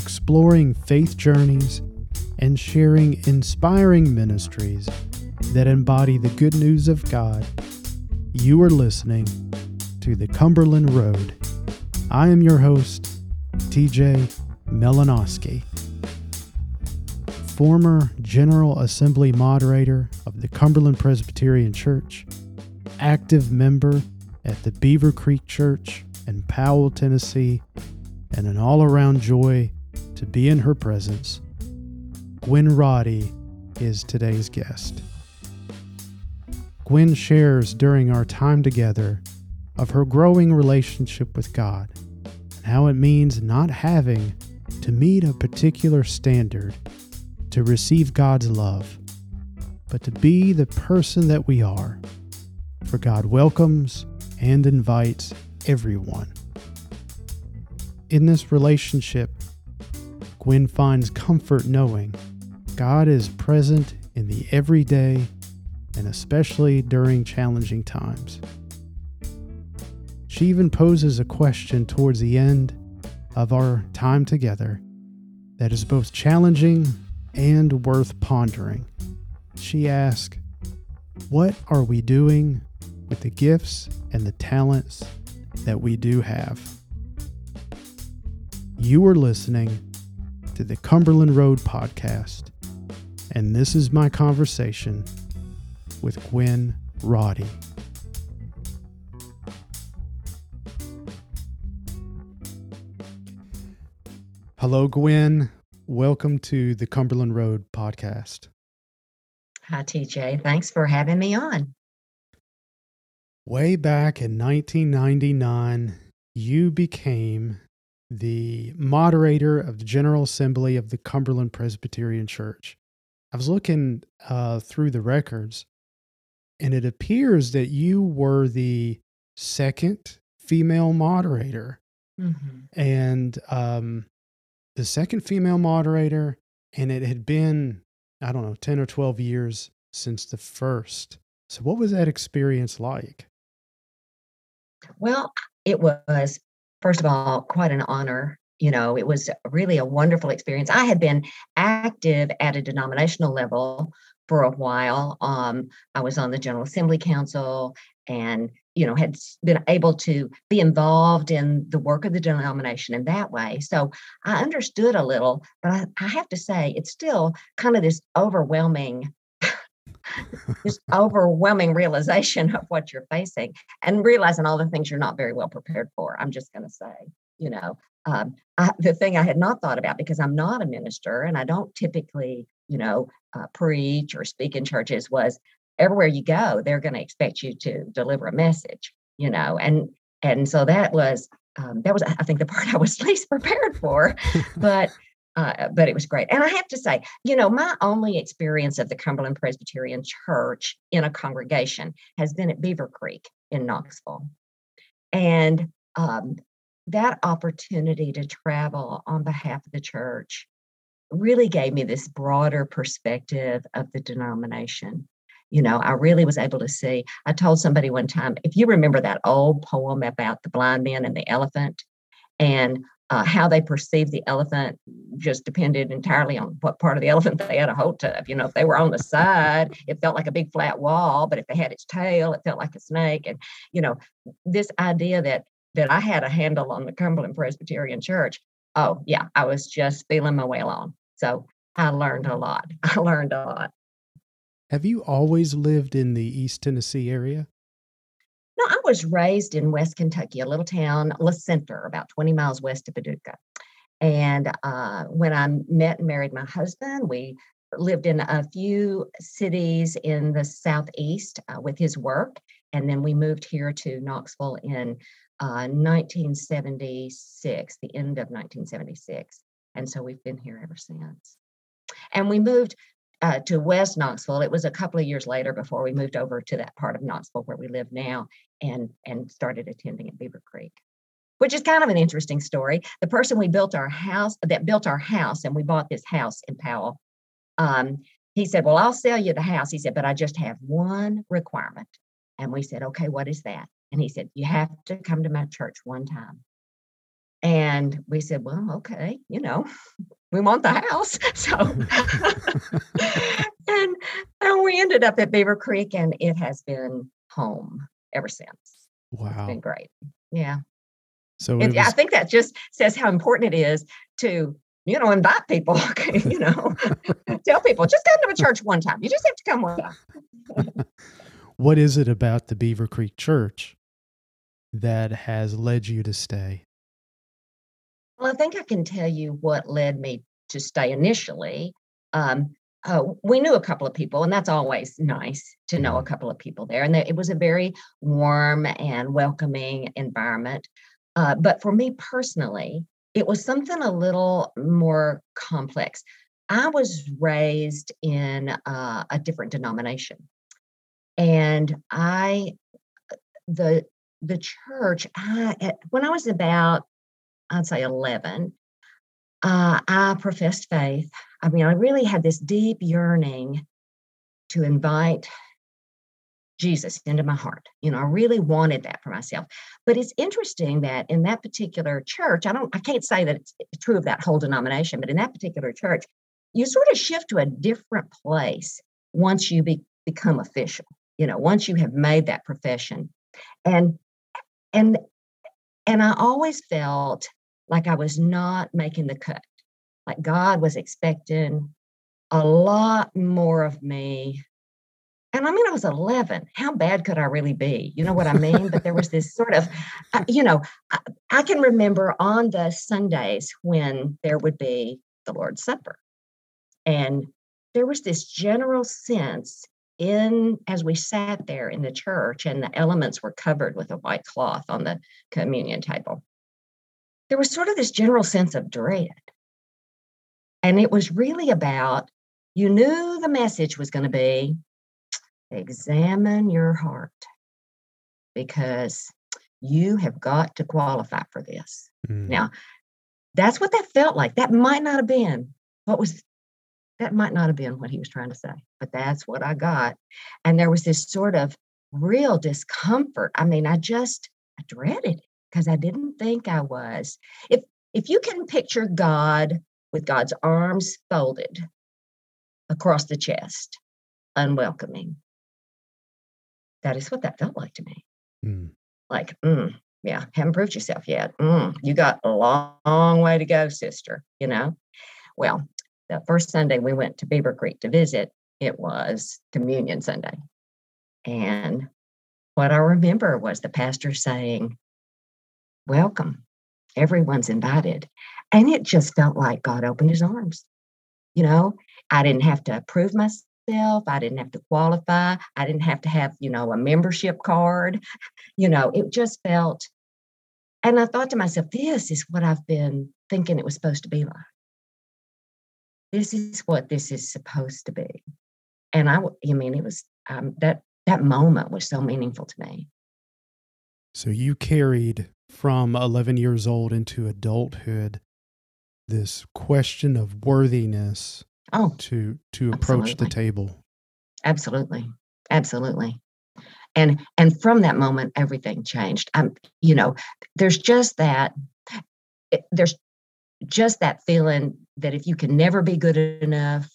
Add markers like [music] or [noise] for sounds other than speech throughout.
exploring faith journeys and sharing inspiring ministries that embody the good news of God. You are listening to the Cumberland Road. I am your host, TJ Malinoski, former General Assembly moderator of the Cumberland Presbyterian Church, active member at the Beaver Creek Church in Powell, Tennessee, and an all around joy to be in her presence. Gwen Roddy is today's guest. Gwen shares during our time together of her growing relationship with God and how it means not having to meet a particular standard to receive God's love, but to be the person that we are. For God welcomes and invites everyone. In this relationship, Gwen finds comfort knowing God is present in the everyday and especially during challenging times. She even poses a question towards the end of our time together that is both challenging and worth pondering. She asks, What are we doing with the gifts and the talents that we do have? You are listening to the Cumberland Road podcast, and this is my conversation with Gwen Roddy. Hello, Gwen. Welcome to the Cumberland Road podcast. Hi, TJ. Thanks for having me on. Way back in 1999, you became the moderator of the General Assembly of the Cumberland Presbyterian Church. I was looking uh, through the records, and it appears that you were the second female moderator. Mm-hmm. And um, the second female moderator, and it had been, I don't know, 10 or 12 years since the first. So, what was that experience like? Well, it was, first of all, quite an honor. You know, it was really a wonderful experience. I had been active at a denominational level for a while. Um, I was on the General Assembly Council and you know had been able to be involved in the work of the denomination in that way so i understood a little but i, I have to say it's still kind of this overwhelming this overwhelming realization of what you're facing and realizing all the things you're not very well prepared for i'm just going to say you know um, I, the thing i had not thought about because i'm not a minister and i don't typically you know uh, preach or speak in churches was everywhere you go, they're going to expect you to deliver a message, you know, and and so that was um, that was I think the [laughs] part I was least prepared for, but. Uh, but it was great. And I have to say, you know, my only experience of the Cumberland Presbyterian Church in a congregation has been at Beaver Creek in Knoxville. And um, that opportunity to travel on behalf of the church really gave me this broader perspective of the denomination you know i really was able to see i told somebody one time if you remember that old poem about the blind man and the elephant and uh, how they perceived the elephant just depended entirely on what part of the elephant they had a hold of. You know, if they were on the side, it felt like a big flat wall, but if they had its tail, it felt like a snake. And you know, this idea that that I had a handle on the Cumberland Presbyterian Church. Oh yeah, I was just feeling my way along. So I learned a lot. [laughs] I learned a lot. Have you always lived in the East Tennessee area? Was raised in West Kentucky, a little town, La Center, about 20 miles west of Paducah. And uh, when I met and married my husband, we lived in a few cities in the southeast uh, with his work. And then we moved here to Knoxville in uh, 1976, the end of 1976. And so we've been here ever since. And we moved uh, to West Knoxville. It was a couple of years later before we moved over to that part of Knoxville where we live now and and started attending at Beaver Creek, which is kind of an interesting story. The person we built our house that built our house and we bought this house in Powell. Um, he said, "Well, I'll sell you the house." He said, "But I just have one requirement." And we said, "Okay, what is that?" And he said, "You have to come to my church one time." And we said, well, okay, you know, [laughs] we want the house. [laughs] So, [laughs] and, and we ended up at Beaver Creek and it has been home ever since. Wow. It's been great. Yeah. So it I think that just says how important it is to, you know, invite people, [laughs] you know, tell people just come to a church one time. You just have to come one time. what is it about the Beaver Creek Church that has led you to stay? Well, I think I can tell you what led me to stay initially. Um, uh, we knew a couple of people, and that's always nice to know a couple of people there. And it was a very warm and welcoming environment. Uh, but for me personally, it was something a little more complex. I was raised in uh, a different denomination, and I the the church. I when I was about I'd say 11, uh, I professed faith. I mean, I really had this deep yearning to invite Jesus into my heart. You know, I really wanted that for myself. But it's interesting that in that particular church, I don't, I can't say that it's true of that whole denomination, but in that particular church, you sort of shift to a different place once you be, become official. You know, once you have made that profession, and and and I always felt like I was not making the cut. Like God was expecting a lot more of me. And I mean, I was 11. How bad could I really be? You know what I mean? but there was this [laughs] sort of, uh, you know, I, I can remember on the Sundays when there would be the Lord's Supper. And there was this general sense in as we sat there in the church and the elements were covered with a white cloth on the communion table there was sort of this general sense of dread. And it was really about you knew the message was going to be examine your heart because you have got to qualify for this. Mm. Now, that's what that felt like. That might not have been what was that might not have been what he was trying to say, but that's what I got. And there was this sort of real discomfort. I mean, I just I dreaded it because I didn't think I was. If if you can picture God with God's arms folded across the chest, unwelcoming, that is what that felt like to me. Mm. Like, mm, yeah, haven't proved yourself yet. Mm, you got a long, long way to go, sister. You know. Well, the first Sunday we went to Beaver Creek to visit, it was Communion Sunday, and what I remember was the pastor saying, welcome. Everyone's invited. And it just felt like God opened his arms. You know, I didn't have to prove myself. I didn't have to qualify. I didn't have to have, you know, a membership card. [laughs] You know, it just felt, and I thought to myself, this is what I've been thinking it was supposed to be like. This is what this is supposed to be. And I, I mean, it was um, that that moment was so meaningful to me. So you carried from 11 years old into adulthood this question of worthiness Oh, to to approach the table. absolutely. Absolutely. And and from that moment everything changed. Um you know there's just that it- there's just that feeling that if you can never be good enough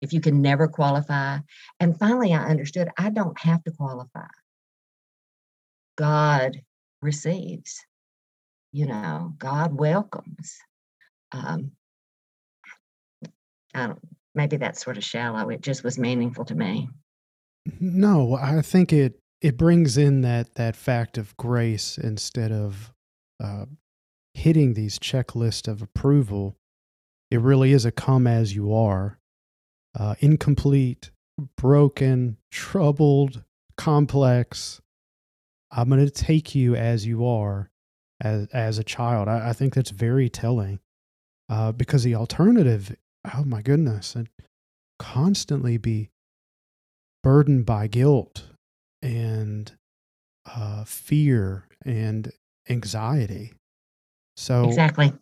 if you can never qualify and finally i understood i don't have to qualify. God receives you know god welcomes um i don't maybe that's sort of shallow it just was meaningful to me No, I think it it brings in that that fact of grace instead of uh, hitting these checklists of approval. It really is a come as you are, uh, incomplete, broken, troubled, complex. I'm going to take you as you are, as as a child. I, I think that's very telling, uh, because the alternative, oh my goodness, and constantly be burdened by guilt and uh, fear and anxiety. So, exactly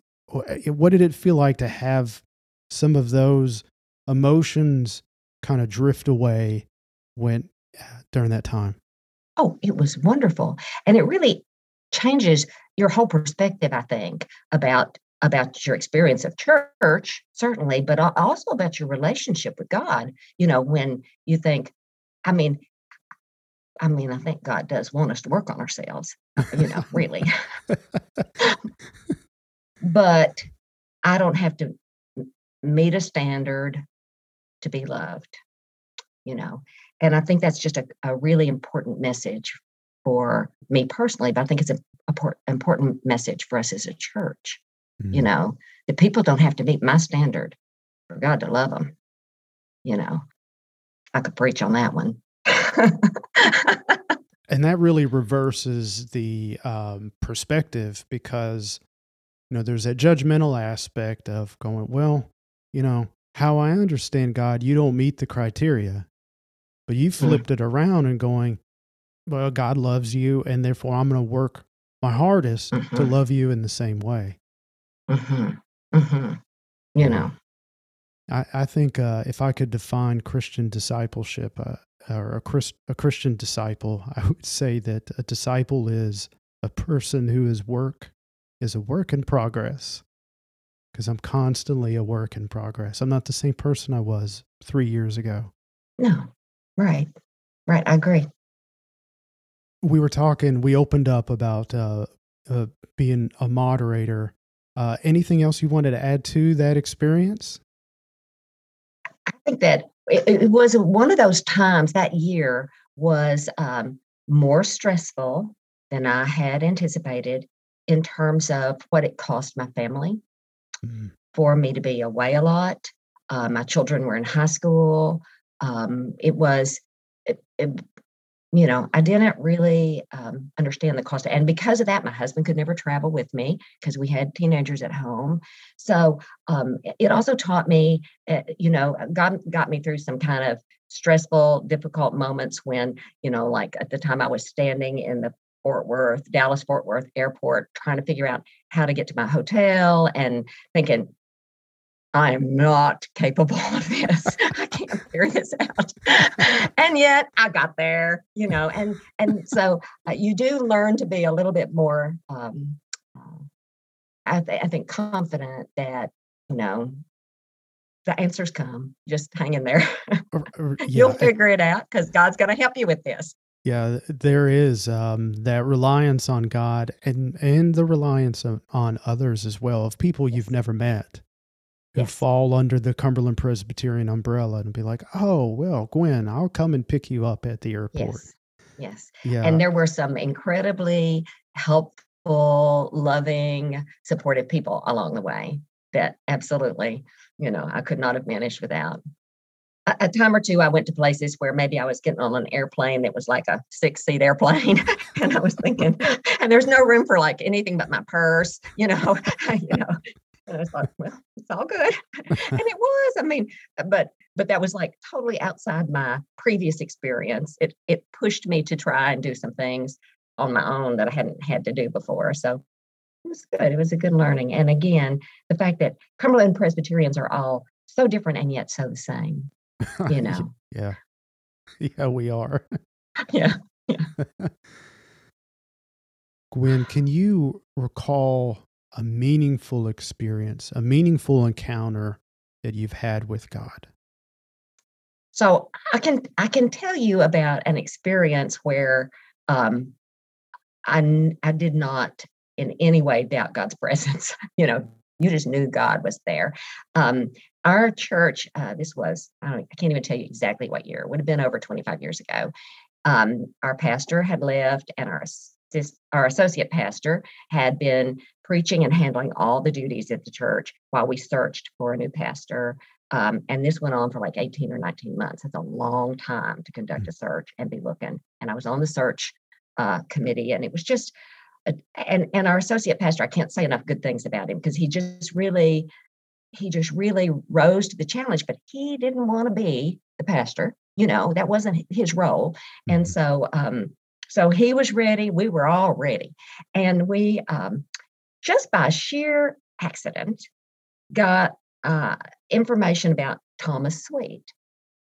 eh, what did it feel like to have some of those emotions kind of drift away when uh, during that time? Oh, it was wonderful. And it really changes your whole perspective, I think, about about your experience of church, certainly, but also about your relationship with God. You know, when you think, I mean, I mean, I think God does want us to work on ourselves, you know, really. [laughs] but I don't have to meet a standard to be loved, you know. And I think that's just a, a really important message for me personally, but I think it's an important message for us as a church. Mm-hmm. You know, that people don't have to meet my standard for God to love them. You know, I could preach on that one. [laughs] and that really reverses the um, perspective because you know there's that judgmental aspect of going well you know how i understand god you don't meet the criteria but you mm-hmm. flipped mm-hmm. it around and going well god loves you and therefore i'm going to work my hardest mm-hmm. to love you in the same way mm-hmm. mm-hmm. you know I, I think uh, if I could define Christian discipleship, uh, or a, Christ, a Christian disciple, [laughs] I would say that a disciple is a person who is work is a work in progress because I'm constantly a work in progress. I'm not the same person I was three years ago. No, right, right. I agree. We were talking. We opened up about uh, uh, being a moderator. Uh, anything else you wanted to add to that experience? I think that it, it was one of those times that year was um, more stressful than I had anticipated in terms of what it cost my family mm-hmm. for me to be away a lot. Uh, my children were in high school. Um, it was it, it, you know, I didn't really um, understand the cost. And because of that, my husband could never travel with me because we had teenagers at home. So um, it also taught me, uh, you know, got, got me through some kind of stressful, difficult moments when, you know, like at the time I was standing in the Fort Worth, Dallas Fort Worth airport, trying to figure out how to get to my hotel and thinking, I am not capable of this. [laughs] I [laughs] figure this out. and yet I got there, you know, and and so uh, you do learn to be a little bit more um, uh, I, th- I think confident that, you know, the answers come. Just hang in there. [laughs] yeah. You'll figure it out because God's going to help you with this. Yeah, there is um, that reliance on God and and the reliance of, on others as well of people you've never met who yes. fall under the Cumberland Presbyterian umbrella and be like, oh, well, Gwen, I'll come and pick you up at the airport. Yes. Yes. Yeah. And there were some incredibly helpful, loving, supportive people along the way that absolutely, you know, I could not have managed without. A, a time or two, I went to places where maybe I was getting on an airplane that was like a six seat airplane. [laughs] and I was thinking, and there's no room for like anything but my purse, you know, [laughs] you know, and I was like, well, it's all good. [laughs] and it was, I mean, uh, but but that was like totally outside my previous experience. It it pushed me to try and do some things on my own that I hadn't had to do before. So it was good. It was a good learning. And again, the fact that Cumberland Presbyterians are all so different and yet so the same. [laughs] You know. yeah. [laughs] Yeah, we are. yeah. Yeah. Gwen, can you recall a meaningful experience, a meaningful encounter that you've had with God? So I can I can tell you about an experience where um, I I did not in any way doubt God's [laughs] presence. you know, you just knew God was there. Um, our church, uh, this was I, I, can't even tell you exactly what year. It would have been over 25 years ago. Um, our pastor had left, and our our associate pastor had been preaching and handling all the duties at the church while we searched for a new pastor. Um, and this went on for like 18 or 19 months. It's a long time to conduct a search and be looking. And I was on the search uh, committee, and it was just, a, and and our associate pastor, I can't say enough good things about him because he just really, he just really rose to the challenge. But he didn't want to be the pastor. You know, that wasn't his role. And mm-hmm. so, um, so he was ready. We were all ready. And we, um, just by sheer accident, got uh, information about Thomas Sweet.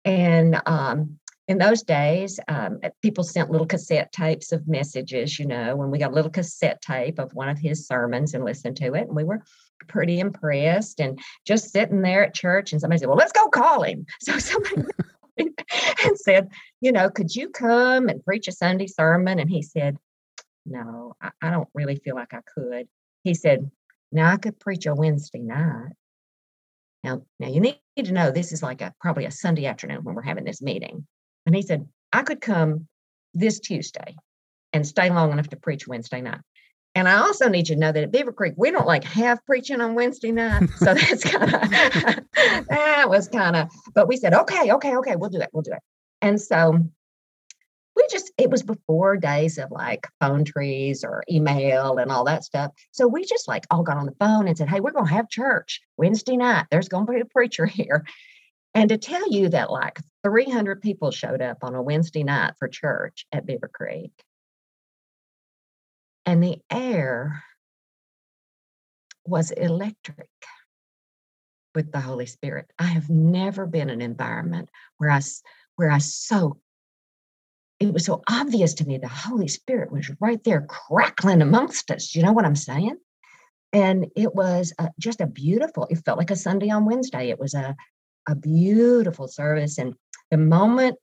And um, in those days, um, uh, people sent little cassette tapes of messages, you know, when we got a little cassette tape of one of his sermons and listened to it. And we were pretty impressed and just sitting there at church. And somebody said, Well, let's go call him. [laughs] So somebody [laughs] and said, You know, could you come and preach a Sunday sermon? And he said, No, I, I don't really feel like I could. He said, Now I could preach a Wednesday night. Now, now you need to know this is like a probably a Sunday afternoon when we're having this meeting. And he said, I could come this Tuesday and stay long enough to preach Wednesday night. And I also need you to know that at Beaver Creek, we don't like have preaching on Wednesday night. [laughs] So that's kind of, [laughs] that was kind of, but we said, okay, okay, okay, we'll do it. We'll do it. And so we just, it was before days of like phone trees or email and all that stuff. So we just like all got on the phone and said, hey, we're going to have church Wednesday night. There's going to be a preacher [laughs] here. And to tell you that like 300 people showed up on a Wednesday night for church at Beaver Creek, and the air was electric with the Holy Spirit. I have never been in an environment where I where I so it was so obvious to me the Holy Spirit was right there crackling amongst us. You know what I'm saying? And it was uh, just a beautiful. It felt like a Sunday on Wednesday. It was a a beautiful service. And the moment,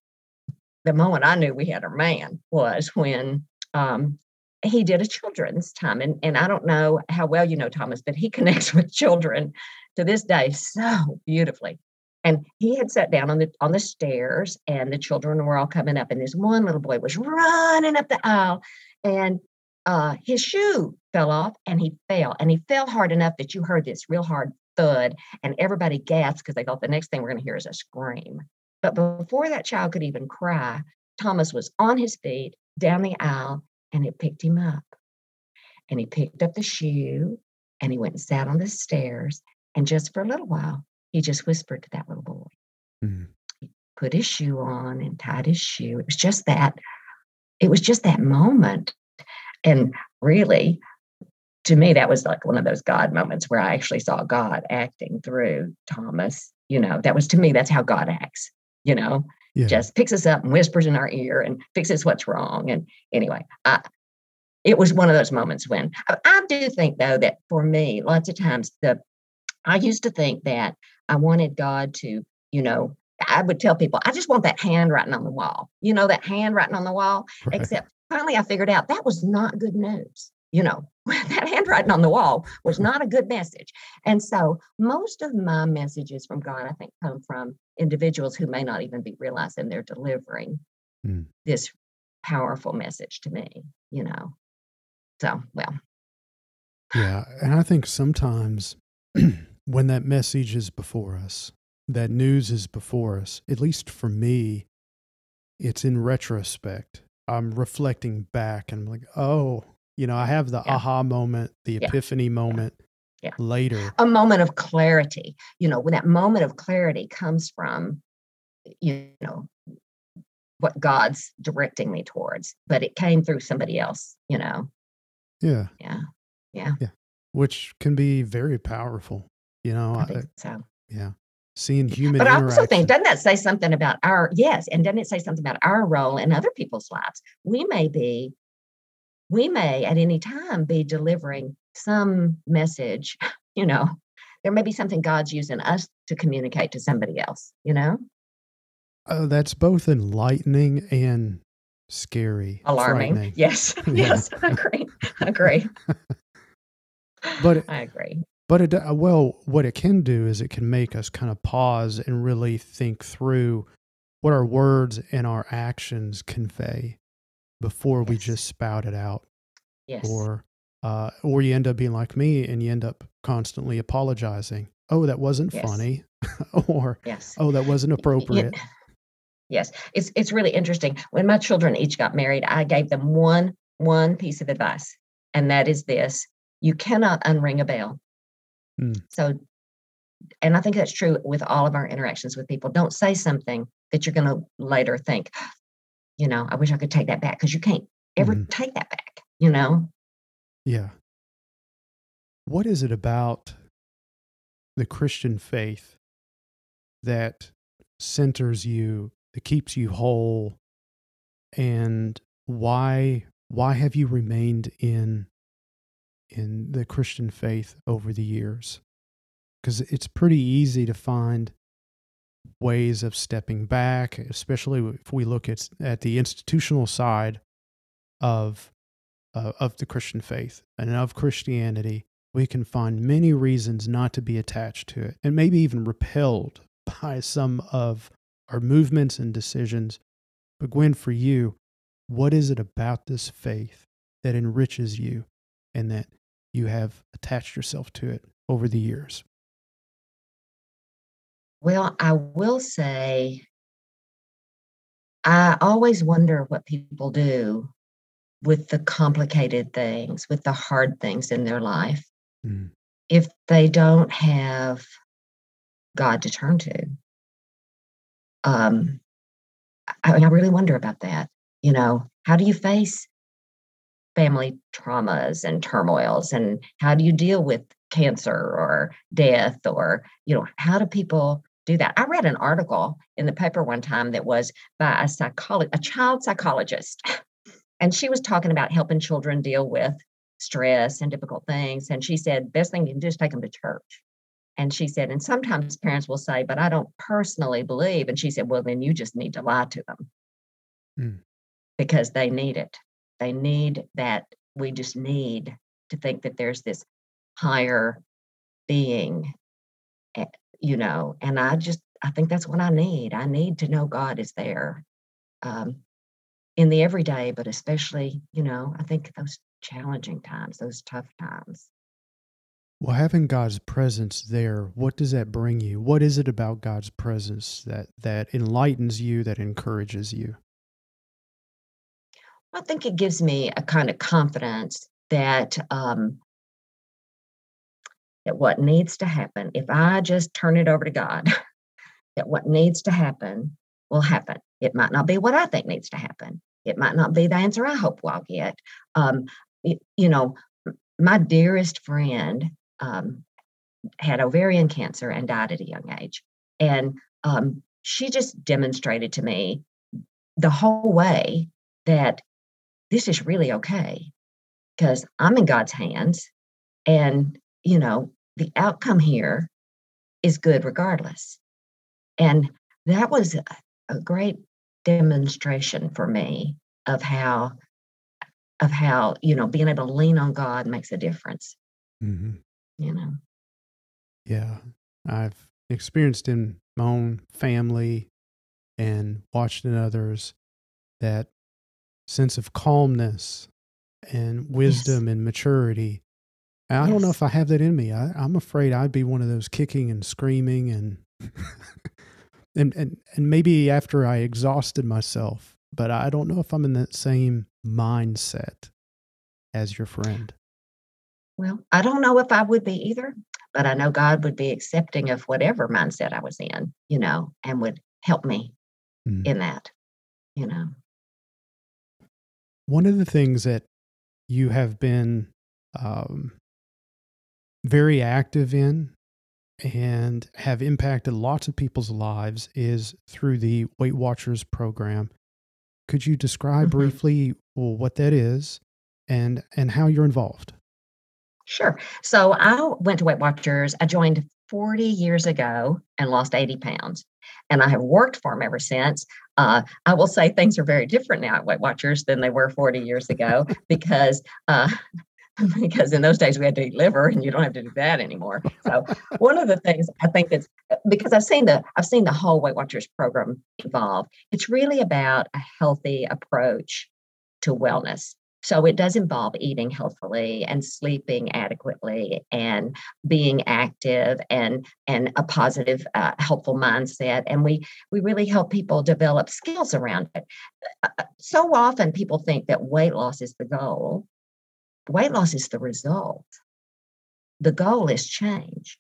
the moment I knew we had a man was when um, he did a children's time. And, and I don't know how well you know Thomas, but he [laughs] connects with children to this day so beautifully. And he had sat down on the on the stairs, and the children were all coming up, and this one little boy was running up the aisle, and uh, his shoe fell off, and he fell, and he fell hard enough that you heard this real hard thud, and everybody gasped because they thought the next thing we're going to hear is a scream. But before that child could even cry, Thomas was on his feet down the aisle and it picked him up. And he picked up the shoe and he went and sat on the stairs. And just for a little while, he just whispered to that little boy. Mm-hmm. He put his shoe on and tied his shoe. It was just that, it was just that moment. And really, to me, that was like one of those God moments where I actually saw God acting through Thomas. You know, that was to me, that's how God acts, you know, yeah. just picks us up and whispers in our ear and fixes what's wrong. And anyway, I, it was one of those moments when I, I do think, though, that for me, lots of times the I used to think that I wanted God to, you know, I would tell people, I just want that handwriting on the wall, you know, that handwriting on the wall. Right. Except finally I figured out that was not good news you know, [laughs] that handwriting on the wall was not a good message. And so most of my messages from God, I think, come from individuals who may not even be realizing they're delivering mm. this powerful message to me, you know. So, well. Yeah. And I think sometimes [clears throat] when that message is before us, that news is before us, at least for me, it's in retrospect. I'm reflecting back and I'm like, oh, you know, I have the yeah. aha moment, the yeah. epiphany moment yeah. later. A moment of clarity. You know, when that moment of clarity comes from, you know, what God's directing me towards, but it came through somebody else, you know. Yeah. Yeah. Yeah. Yeah. Which can be very powerful, you know. I think uh, so. Yeah. Seeing human But I also think, doesn't that say something about our, yes, and doesn't it say something about our role in other people's lives? We may be we may at any time be delivering some message, [laughs] you know, there may be something God's using us to communicate to somebody else, you know? Uh, that's both enlightening and scary. Alarming. Yes. [laughs] [laughs] yes. I agree. I agree. but I agree. But it, uh, well, what it can do is it can make us kind of pause and really think through what our words and our actions convey before yes. we just spout it out. Yes. Or uh, or you end up being like me and you end up constantly apologizing. Oh, that wasn't yes. funny. [laughs] or yes. oh, that wasn't appropriate. Yes. It's it's really interesting. When my children each got married, I gave them one one piece of advice, and that is this: you cannot unring a bell. Mm. So and I think that's true with all of our interactions with people. Don't say something that you're going to later think, you know, I wish I could take that back because you can't ever mm-hmm. take that back, you know? Yeah. What is it about the Christian faith that centers you that keeps you whole and why why have you remained in in the Christian faith over the years? Because it's pretty easy to find ways of stepping back, especially if we look at at the institutional side of uh, of the Christian faith and of Christianity. We can find many reasons not to be attached to it, and maybe even repelled [laughs] by some of our movements and decisions. But Gwen, for you, what is it about this faith that enriches you and that you have attached yourself to it over the years? Well, I will say, I always wonder what people do with the complicated things, with the hard things in their life, mm. if they don't have God to turn to. Um, I, I really wonder about that. You know, how do you face family traumas and turmoils and how do you deal with cancer or death or you know how do people do that i read an article in the paper one time that was by a psychologist a child psychologist [laughs] and she was talking about helping children deal with stress and difficult things and she said best thing you can do is take them to church and she said and sometimes parents will say but i don't personally believe and she said well then you just need to lie to them mm. because they need it they need that. We just need to think that there's this higher being, eh, you know, and I just, I think that's what I need. I need to know God is there um, in the everyday, but especially, you know, I think those challenging times, those tough times. Well, having God's presence there, what does that bring you? What is it about God's presence that that enlightens you, that encourages you? I think it gives me a kind of confidence that um, that what needs to happen, if I just turn it over to God, [laughs] that what needs to happen will happen. It might not be what I think needs to happen. It might not be the answer I hope I'll get. Um, you, you know, my dearest friend um, had ovarian cancer and died at a young age, and um, she just demonstrated to me the whole way that this is really okay because I'm in God's hands. And, you know, the outcome here is good regardless. And that was a great demonstration for me of how of how you know being able to lean on god makes a difference mm-hmm. you know yeah i've experienced in my own family and watched in others that sense of calmness and wisdom yes. and maturity. I yes. don't know if I have that in me. I, am afraid I'd be one of those kicking and screaming and [laughs] and and and maybe after I exhausted myself, but I don't know if I'm in that same mindset as your friend. Well, I don't know if I would be either, but I know God would be accepting of whatever mindset I was in, you know, and would help me mm. in that, you know. One of the things that you have been um, very active in and have impacted lots of people's lives is through the Weight Watchers program. Could you describe mm-hmm. briefly well, what that is and and how you're involved? Sure. So I went to Weight Watchers. I joined 40 years ago and lost 80 pounds. And I have worked for them ever since. Uh, I will say things are very different now at Weight Watchers than they were 40 years ago [laughs] because uh, [laughs] because in those days we had to eat liver and you don't have to do that anymore. So one of the things I think that's because I've seen the I've seen the whole Weight Watchers program evolve. It's really about a healthy approach to wellness. So it does involve eating healthfully and sleeping adequately and being active and and a positive, uh, helpful mindset. And we we really help people develop skills around it. Uh, uh, so often people think that weight loss is the goal. Weight loss is the result. The goal is change.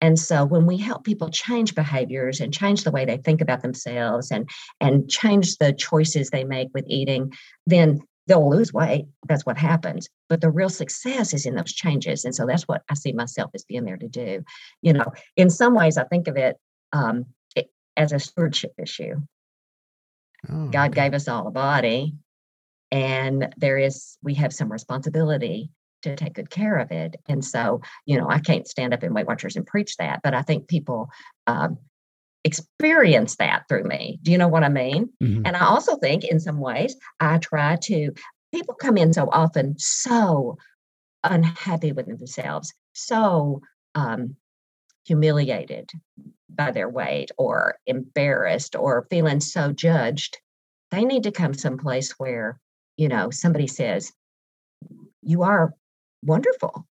And so when we help people change behaviors and change the way they think about themselves and and change the choices they make with eating, then they'll lose weight. That's what happens. But the real success is in those changes. And so that's what I see myself as being there to do. You know, in some ways, I think of it, um, it as a stewardship issue. Oh, God okay. gave us all a body, and there is we have some responsibility to take good care of it. And so, you know, I can't stand up in Weight Watchers and preach that, but I think people um, experience that through me. Do you know what I mean? Mm-hmm. And I also think, in some ways, I try to. People come in so often so unhappy with themselves, so um, humiliated by their weight or embarrassed or feeling so judged, they need to come someplace where, you know, somebody says, You are wonderful.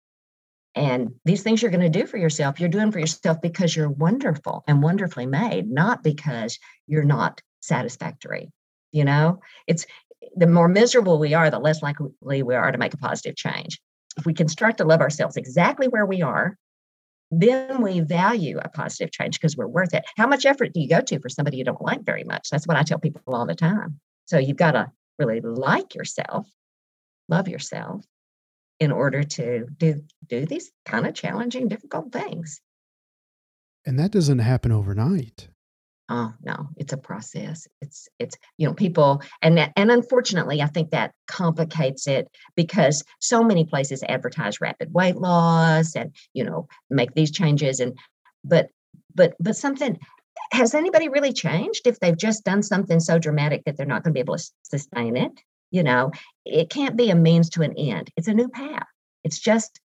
And these things you're going to do for yourself, you're doing for yourself because you're wonderful and wonderfully made, not because you're not satisfactory. You know, it's the more miserable we are, the less likely we are to make a positive change. If we can start to love ourselves exactly where we are, then we value a positive change because we're worth it. How much effort do you go to for somebody you don't like very much? That's what I tell people all the time. So you've got to really like yourself, love yourself in order to do do these kind of challenging, difficult things. And that doesn't happen overnight. Oh no, it's a process. It's it's you know people and that, and unfortunately, I think that complicates it because so many places advertise rapid weight loss and you know make these changes and but but but something has anybody really changed if they've just done something so dramatic that they're not going to be able to sustain it? You know, it can't be a means to an end. It's a new path. It's just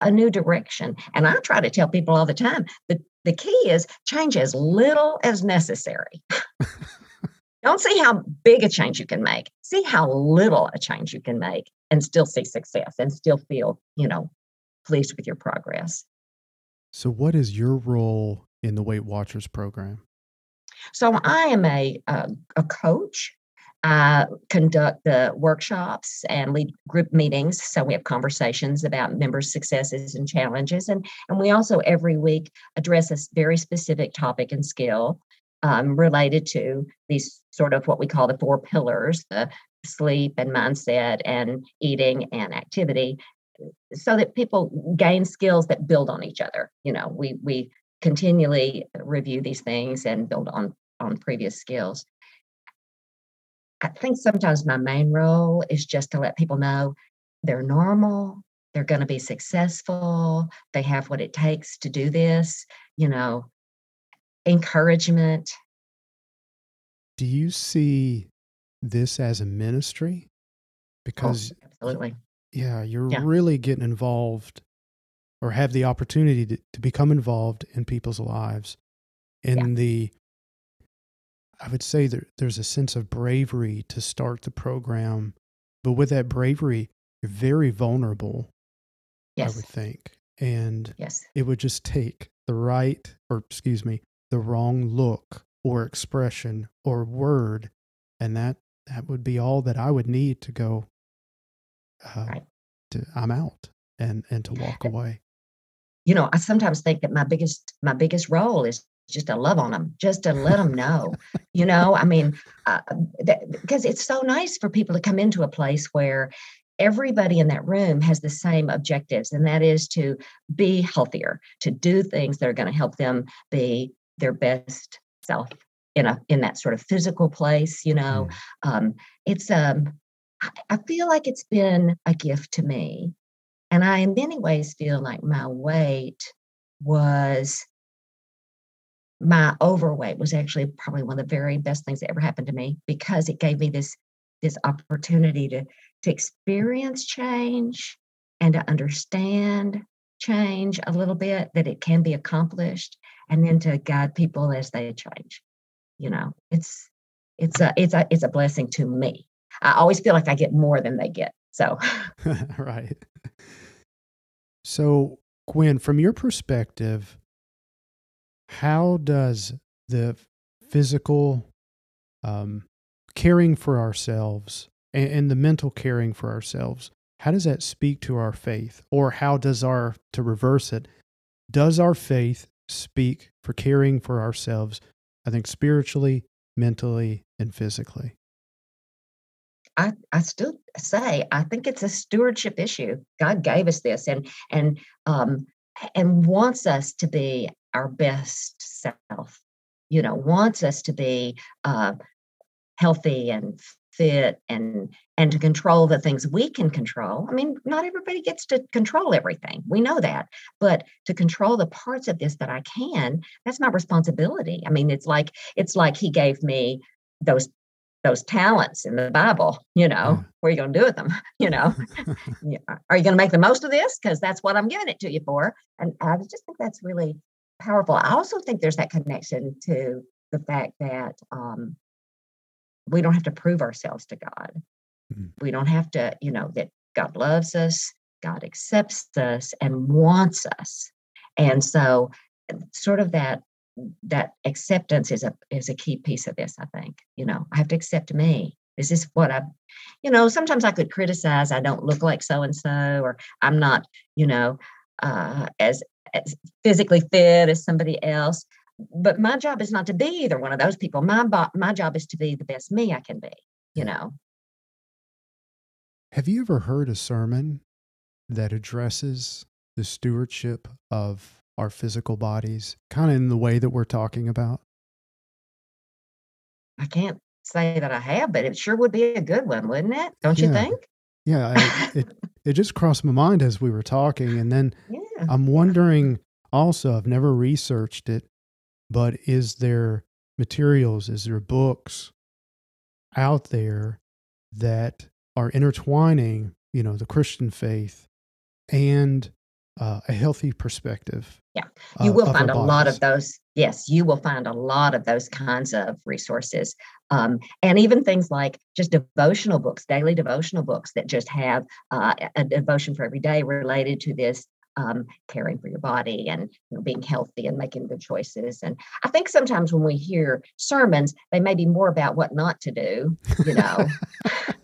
a new direction. And I try to tell people all the time that the key is change as little as necessary. [laughs] Don't see how big a change you can make. See how little a change you can make and still see success and still feel, you know, pleased with your progress. So, what is your role in the Weight Watchers program? So, I am a, a, a coach I conduct the workshops and lead group meetings. So we have conversations about members' successes and challenges. And, and we also every week address a very specific topic and skill um, related to these sort of what we call the four pillars the sleep and mindset and eating and activity so that people gain skills that build on each other you know we we continually review these things and build on on previous skills I think sometimes my main role is just to let people know they're normal, they're going to be successful, they have what it takes to do this, you know, encouragement. Do you see this as a ministry? Oh, because oh, absolutely. Yeah, you're yeah. really getting involved or have the opportunity to, to become involved in people's lives in yeah. the I would say that there's a sense of bravery to start the program, but with that bravery, you're very vulnerable. Yes. I would think. And yes. it would just take the right, or excuse me, the wrong look or expression or word. And that, that would be all that I would need to go, uh, right. to, I'm out and, and to [laughs] walk away. You know, I sometimes think that my biggest, my biggest role is just to love on them, just to let them know, you know, I mean, uh, because it's so nice for people to come into a place where everybody in that room has the same objectives, and that is to be healthier, to do things that are going to help them be their best self in a in that sort of physical place. You know, mm. um, it's um, I feel like it's been a gift to me, and I in many ways feel like my weight was my overweight was actually probably one of the very best things that ever happened to me because it gave me this this opportunity to to experience change and to understand change a little bit that it can be accomplished and then to guide people as they change you know? It's it's a it's a it's a blessing to me. I always feel like i get more than they get so. [laughs] Right so gwen from your perspective how does the physical um, caring for ourselves and, and the mental caring for ourselves how does that speak to our faith? Or how does our to reverse it does our faith speak for caring for ourselves i think spiritually mentally and physically I, I still say I think it's a stewardship issue. God gave us this and and um and wants us to be our best self you know wants us to be uh, healthy and fit and and to control the things we can control. I mean not everybody gets to control everything. We know that. But to control the parts of this that i can that's my responsibility. I mean it's like it's like he gave me those those talents in the bible you know yeah. what are you going to do with them [laughs] you know [laughs] are you going to make the most of this because that's what i'm giving it to you for and i just think that's really powerful i also think there's that connection to the fact that um, we don't have to prove ourselves to God. Mm-hmm. We don't have to, you know, that God loves us, God accepts us and wants us. And so sort of that that acceptance is a is a key piece of this, I think. You know, I have to accept me. Is this is what I, you know, sometimes I could criticize I don't look like so and so, or I'm not, you know, uh, as, as physically fit as somebody else but my job is not to be either one of those people. My bo- my job is to be the best me I can be. You know. Have you ever heard a sermon that addresses the stewardship of our physical bodies, kind of in the way that we're talking about? I can't say that I have, but it sure would be a good one, wouldn't it? Don't yeah. you think? Yeah, I, [laughs] it it just crossed my mind as we were talking, and then yeah. I'm wondering. Also, I've never researched it, but is there materials, is there books out there that are intertwining, you know, the Christian faith and uh, a healthy perspective. Yeah, you uh, will find a bodies. lot of those. Yes, you will find a lot of those kinds of resources. Um, and even things like just devotional books, daily devotional books that just have uh, a devotion for every day related to this um, caring for your body and you know, being healthy and making good choices. And I think sometimes when we hear sermons, they may be more about what not to do, you know. [laughs] [laughs]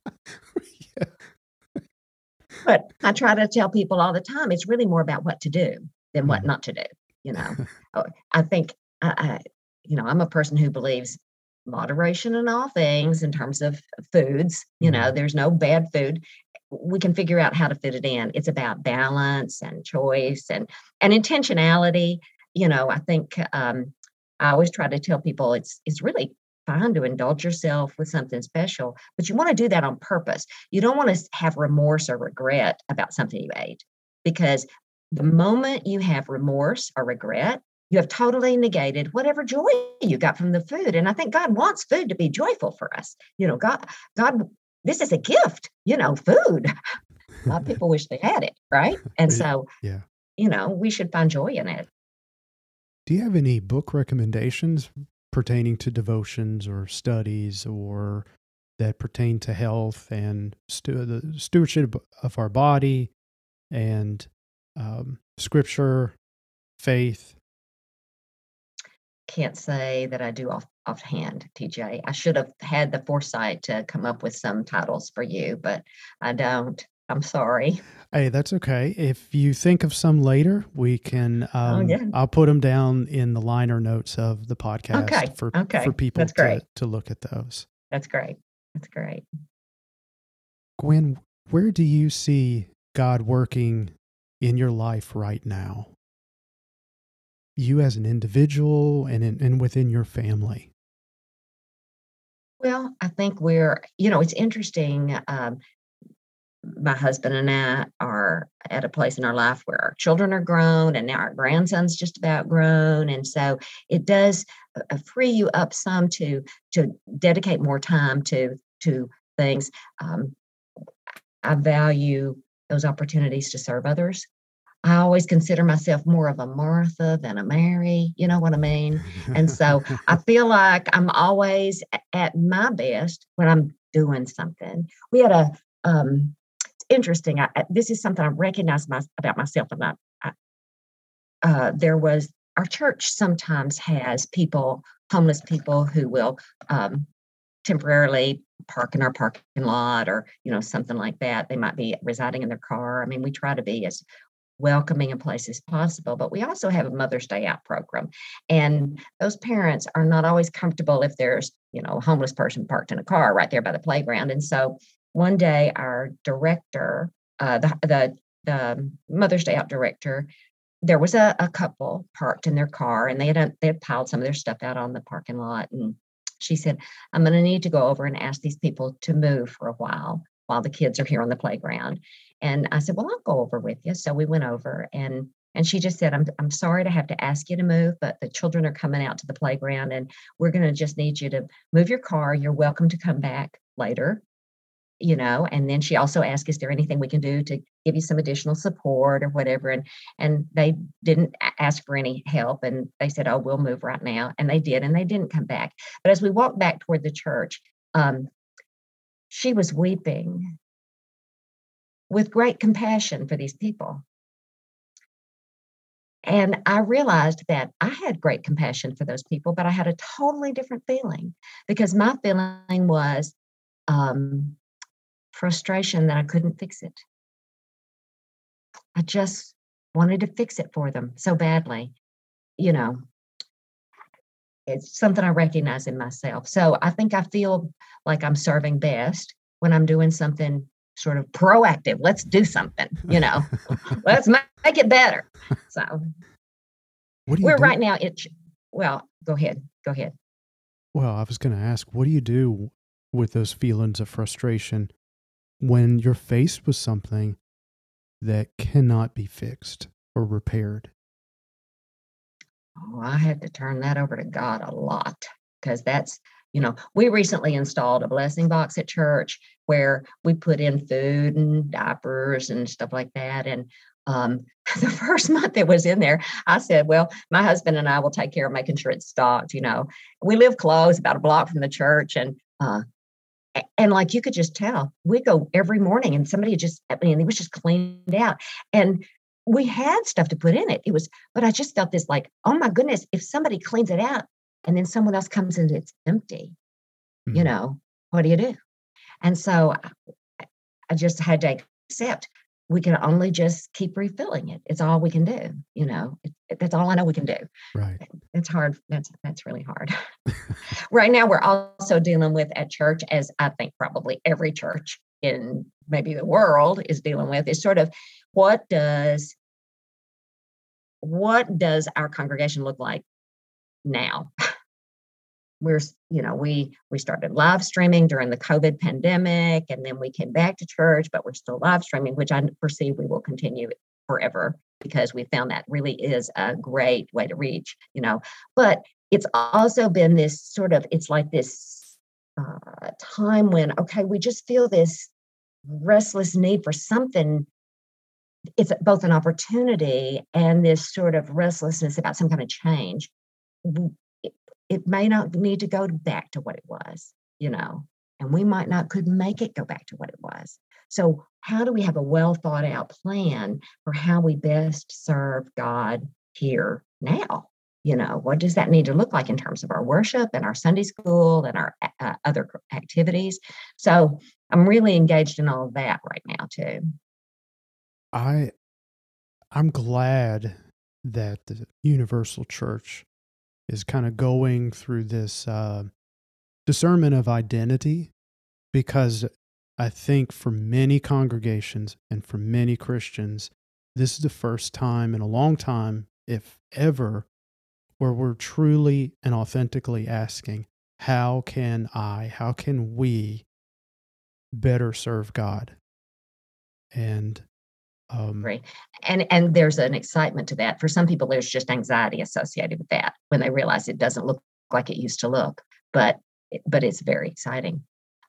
But I try to tell people all the time it's really more about what to do than what mm. not to do, you know. [laughs] Oh, I think, I, I, you know, I'm a person who believes moderation in all things in terms of foods. You know, mm-hmm. there's no bad food we can figure out how to fit it in. It's about balance and choice and and intentionality. You know, I think um, I always try to tell people it's it's really fine to indulge yourself with something special, but you want to do that on purpose. You don't want to have remorse or regret about something you ate because the moment you have remorse or regret, you have totally negated whatever joy you got from the food. And I think God wants food to be joyful for us. You know, God God this is a gift, you know, food. a lot of people wish they had it, right? And so, yeah, you know, we should find joy in it. Do you have any book recommendations pertaining to devotions or studies or that pertain to health and stu- the stewardship of our body and um, scripture, faith? Can't say that I do off offhand, TJ. I should have had the foresight to come up with some titles for you, but I don't. I'm sorry. Hey, that's okay. If you think of some later, we can. Oh, um, oh, yeah. I'll put them down in the liner notes of the podcast okay. for okay. for people that's great. To, to look at those. That's great. That's great. Gwen, where do you see God working in your life right now? You as an individual and in, and within your family. Well, I think we're, you know, it's interesting. Um, my husband and I are at a place in our life where our children are grown and now our grandson's just about grown. And so it does uh, uh, free you up some to to dedicate more time to to things. Um, I value those opportunities to serve others. I always consider myself more of a Martha than a Mary. You know what I mean? And so I [laughs] feel like I'm always at my best when I'm doing something. We had a, um, interesting. I, this is something I recognize my, about myself about. I, uh, there was our church sometimes has people, homeless people, who will um, temporarily park in our parking lot or you know something like that they might be residing in their car i mean we try to be as welcoming a place as possible. But we also have a Mother's Day Out program. And those parents are not always comfortable if there's, you know, a homeless person parked in a car right there by the playground. And so one day our director, uh, the, the, the Mother's Day Out director, there was a, a couple parked in their car and they had they had piled some of their stuff out on the parking lot and she said, I'm going to need to go over and ask these people to move for a while while the kids are here on the playground. And I said, Well, I'll go over with you. So we went over and and she just said, I'm, I'm sorry to have to ask you to move, but the children are coming out to the playground and we're going to just need you to move your car. You're welcome to come back later you know and then she also asked is there anything we can do to give you some additional support or whatever? And and they didn't ask for any help and they said oh we'll move right now and they did and they didn't come back. But as we walked back toward the church um, she was weeping with great compassion for these people. And I realized that I had great compassion for those people, but I had a totally different feeling because my feeling was um, frustration that I couldn't fix it. I just wanted to fix it for them so badly. You know, it's something I recognize in myself. So I think I feel like I'm serving best when I'm doing something sort of proactive. Let's do something, you know, [laughs] let's make it better. So we're do? right now, it's, well, go ahead. Go ahead. Well, I was going to ask, what do you do with those feelings of frustration when you're faced with something that cannot be fixed or repaired? Oh, I had to turn that over to God a lot because that's, you know, we recently installed a blessing box at church where we put in food and diapers and stuff like that. And um, [laughs] the first month it was in there, I said, Well, my husband and I will take care of making sure it's stocked. You know, we live close, about a block from the church, and uh, and like you could just tell, we go every morning and somebody just, I mean, it was just cleaned out. And we had stuff to put in it. It was, but I just felt this like, oh my goodness, if somebody cleans it out and then someone else comes and it's empty, mm-hmm. you know, what do you do? And so I just had to accept we can only just keep refilling it. It's all we can do. You know, it, it, that's all I know we can do. Right. It's hard. That's that's really hard. [laughs] right now, we're also dealing with at church, as I think probably every church in maybe the world is dealing with, is sort of what does what does our congregation look like now? We're you know we we started live streaming during the covid pandemic and then we came back to church but we're still live streaming which i perceive we will continue forever because we found that really is a great way to reach you know. But it's also been this sort of it's like this uh, time when okay we just feel this restless need for something. It's both an opportunity and this sort of restlessness about some kind of change it may not need to go back to what it was, you know, and we might not could make it go back to what it was. So, how do we have a well thought out plan for how we best serve God here now? You know, what does that need to look like in terms of our worship and our Sunday school and our uh, other activities? So, I'm really engaged in all of that right now too. I I'm glad that the Universal Church is kind of going through this uh, discernment of identity because I think for many congregations and for many Christians, this is the first time in a long time, if ever, where we're truly and authentically asking, how can I, how can we better serve God? And um, right. And and there's an excitement to that. For some people, there's just anxiety associated with that when they realize it doesn't look like it used to look. But but it's very exciting.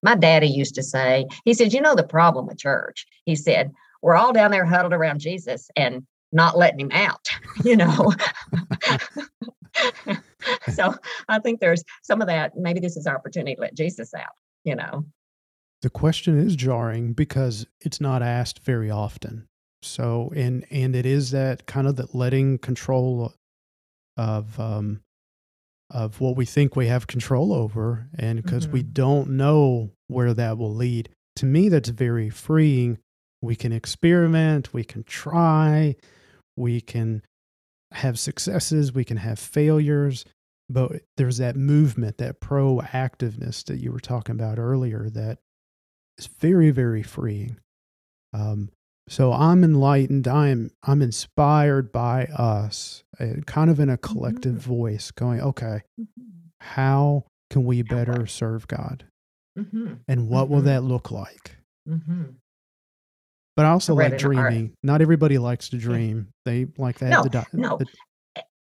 My daddy used to say, he said, you know the problem with church. He said, we're all down there huddled around Jesus and not letting him out, [laughs] you know. [laughs] so I think there's some of that. Maybe this is our opportunity to let Jesus out, you know. The question is jarring because it's not asked very often. So and and it is that kind of that letting control of um of what we think we have control over and because mm-hmm. we don't know where that will lead. To me that's very freeing. We can experiment, we can try, we can have successes, we can have failures, but there's that movement, that proactiveness that you were talking about earlier that is very very freeing. Um, so I'm enlightened. I am I'm inspired by us, kind of in a collective mm-hmm. voice, going, okay, mm-hmm. how can we better serve God? Mm-hmm. And what will Mhm. that look like? Mm-hmm. But I also I like dreaming. Not everybody likes to dream. They like that. No, the, no. the-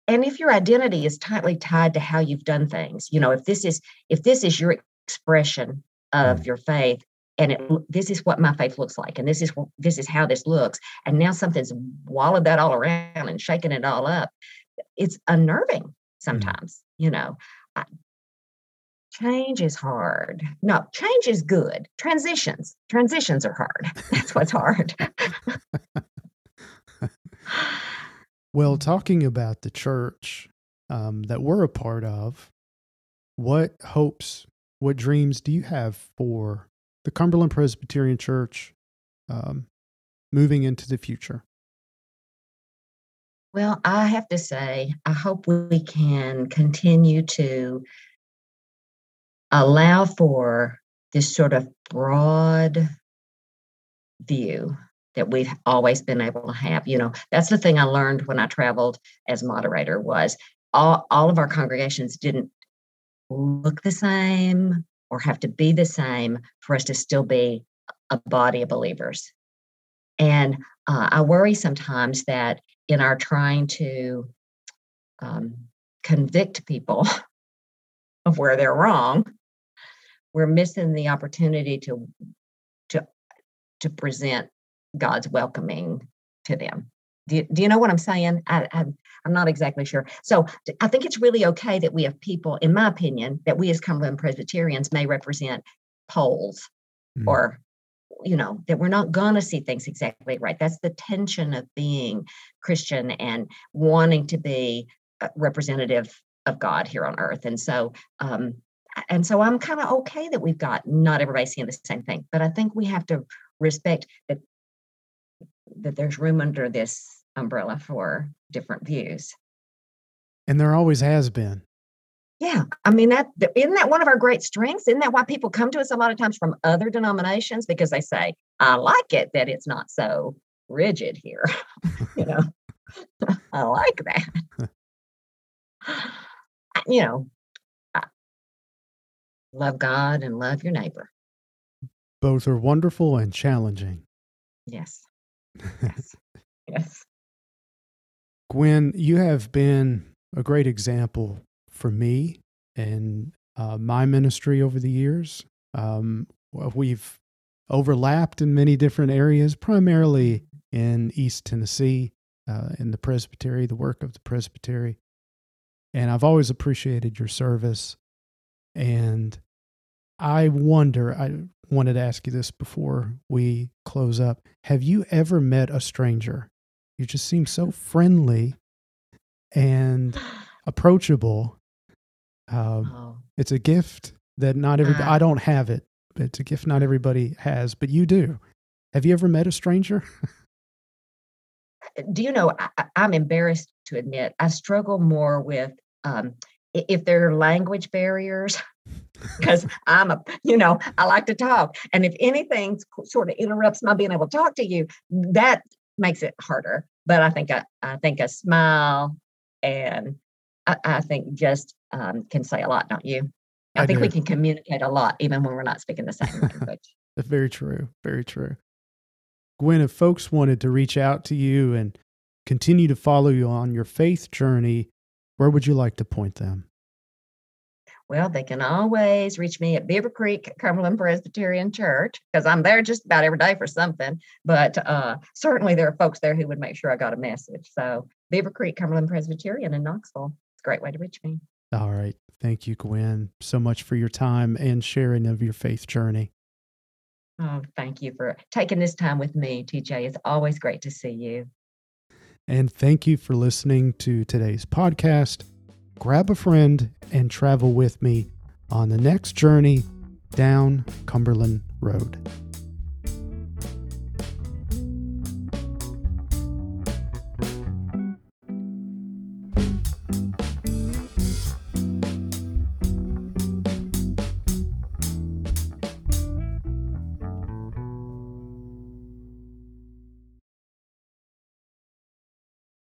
and if your identity is tightly tied to how you've done things you know if this is if this is your expression of Mm. your faith and it this is what my faith looks like and this is this is how this looks and now something's wallowed that all around and shaking it all up. It's unnerving sometimes you know I, change is hard. No change is good. Transitions transitions are hard. [laughs] That's what's hard. [laughs] Well, talking about the church um, that we're a part of, what hopes, what dreams do you have for the Cumberland Presbyterian Church um, moving into the future? Well, I have to say, I hope we can continue to allow for this sort of broad view that we've always been able to have. You know, that's the thing I learned when I traveled as moderator was all, all of our congregations didn't look the same or have to be the same for us to still be a body of believers. And uh, I worry sometimes that in our trying to um, convict people [laughs] of where they're wrong, we're missing the opportunity to to to present God's welcoming to them. Do you, do you know what I'm saying? I, I, I'm not exactly sure. So I think it's really okay that we have people, in my opinion, that we as Cumberland Presbyterians may represent poles Mm. or you know that we're not going to see things exactly right that's the tension of being christian and wanting to be uh, representative of god here on earth and so um and so i'm kind of okay that we've got not everybody seeing the same thing but i think we have to respect that that there's room under this umbrella for different views And there always has been. Yeah, I mean that th- isn't that one of our great strengths? Isn't that why people come to us a lot of times from other denominations because they say, "I like it that it's not so rigid here." [laughs] you know, [laughs] I like that. You know, I- love God and love your neighbor. Both are wonderful and challenging. Yes, yes, [laughs] yes. Gwen, you have been a great example for me and uh, my ministry over the years. Um, we've overlapped in many different areas, primarily in East Tennessee, uh, in the presbytery, the work of the presbytery. And I've always appreciated your service. And I wonder, I wanted to ask you this before we close up. Have you ever met a stranger? You just seem so friendly and [gasps] approachable. Um, Oh, it's a gift that not everybody, Ah. I don't have it, but it's a gift not everybody has, but you do. Have you ever met a stranger? [laughs] do you know? I, I- I'm embarrassed to admit I struggle more with um, if there are language barriers. Because I'm a, you know, I like to talk. And if anything sort of interrupts my being able to talk to you, that makes it harder. But I think a, I think a smile and I, I think just um, can say a lot, don't you? I, I think we can communicate a lot even when we're not speaking the same [laughs] language. That's very true. Very true. Gwen, if folks wanted to reach out to you and continue to follow you on your faith journey, where would you like to point them? Well, they can always reach me at Beaver Creek Cumberland Presbyterian Church because I'm there just about every day for something. But uh, certainly there are folks there who would make sure I got a message. So Beaver Creek Cumberland Presbyterian in Knoxville. It's a great way to reach me. All right. Thank you, Gwen, so much for your time and sharing of your faith journey. Oh, thank you for taking this time with me, TJ. It's always great to see you. And thank you for listening to today's podcast. Grab a friend and travel with me on the next journey down Cumberland Road.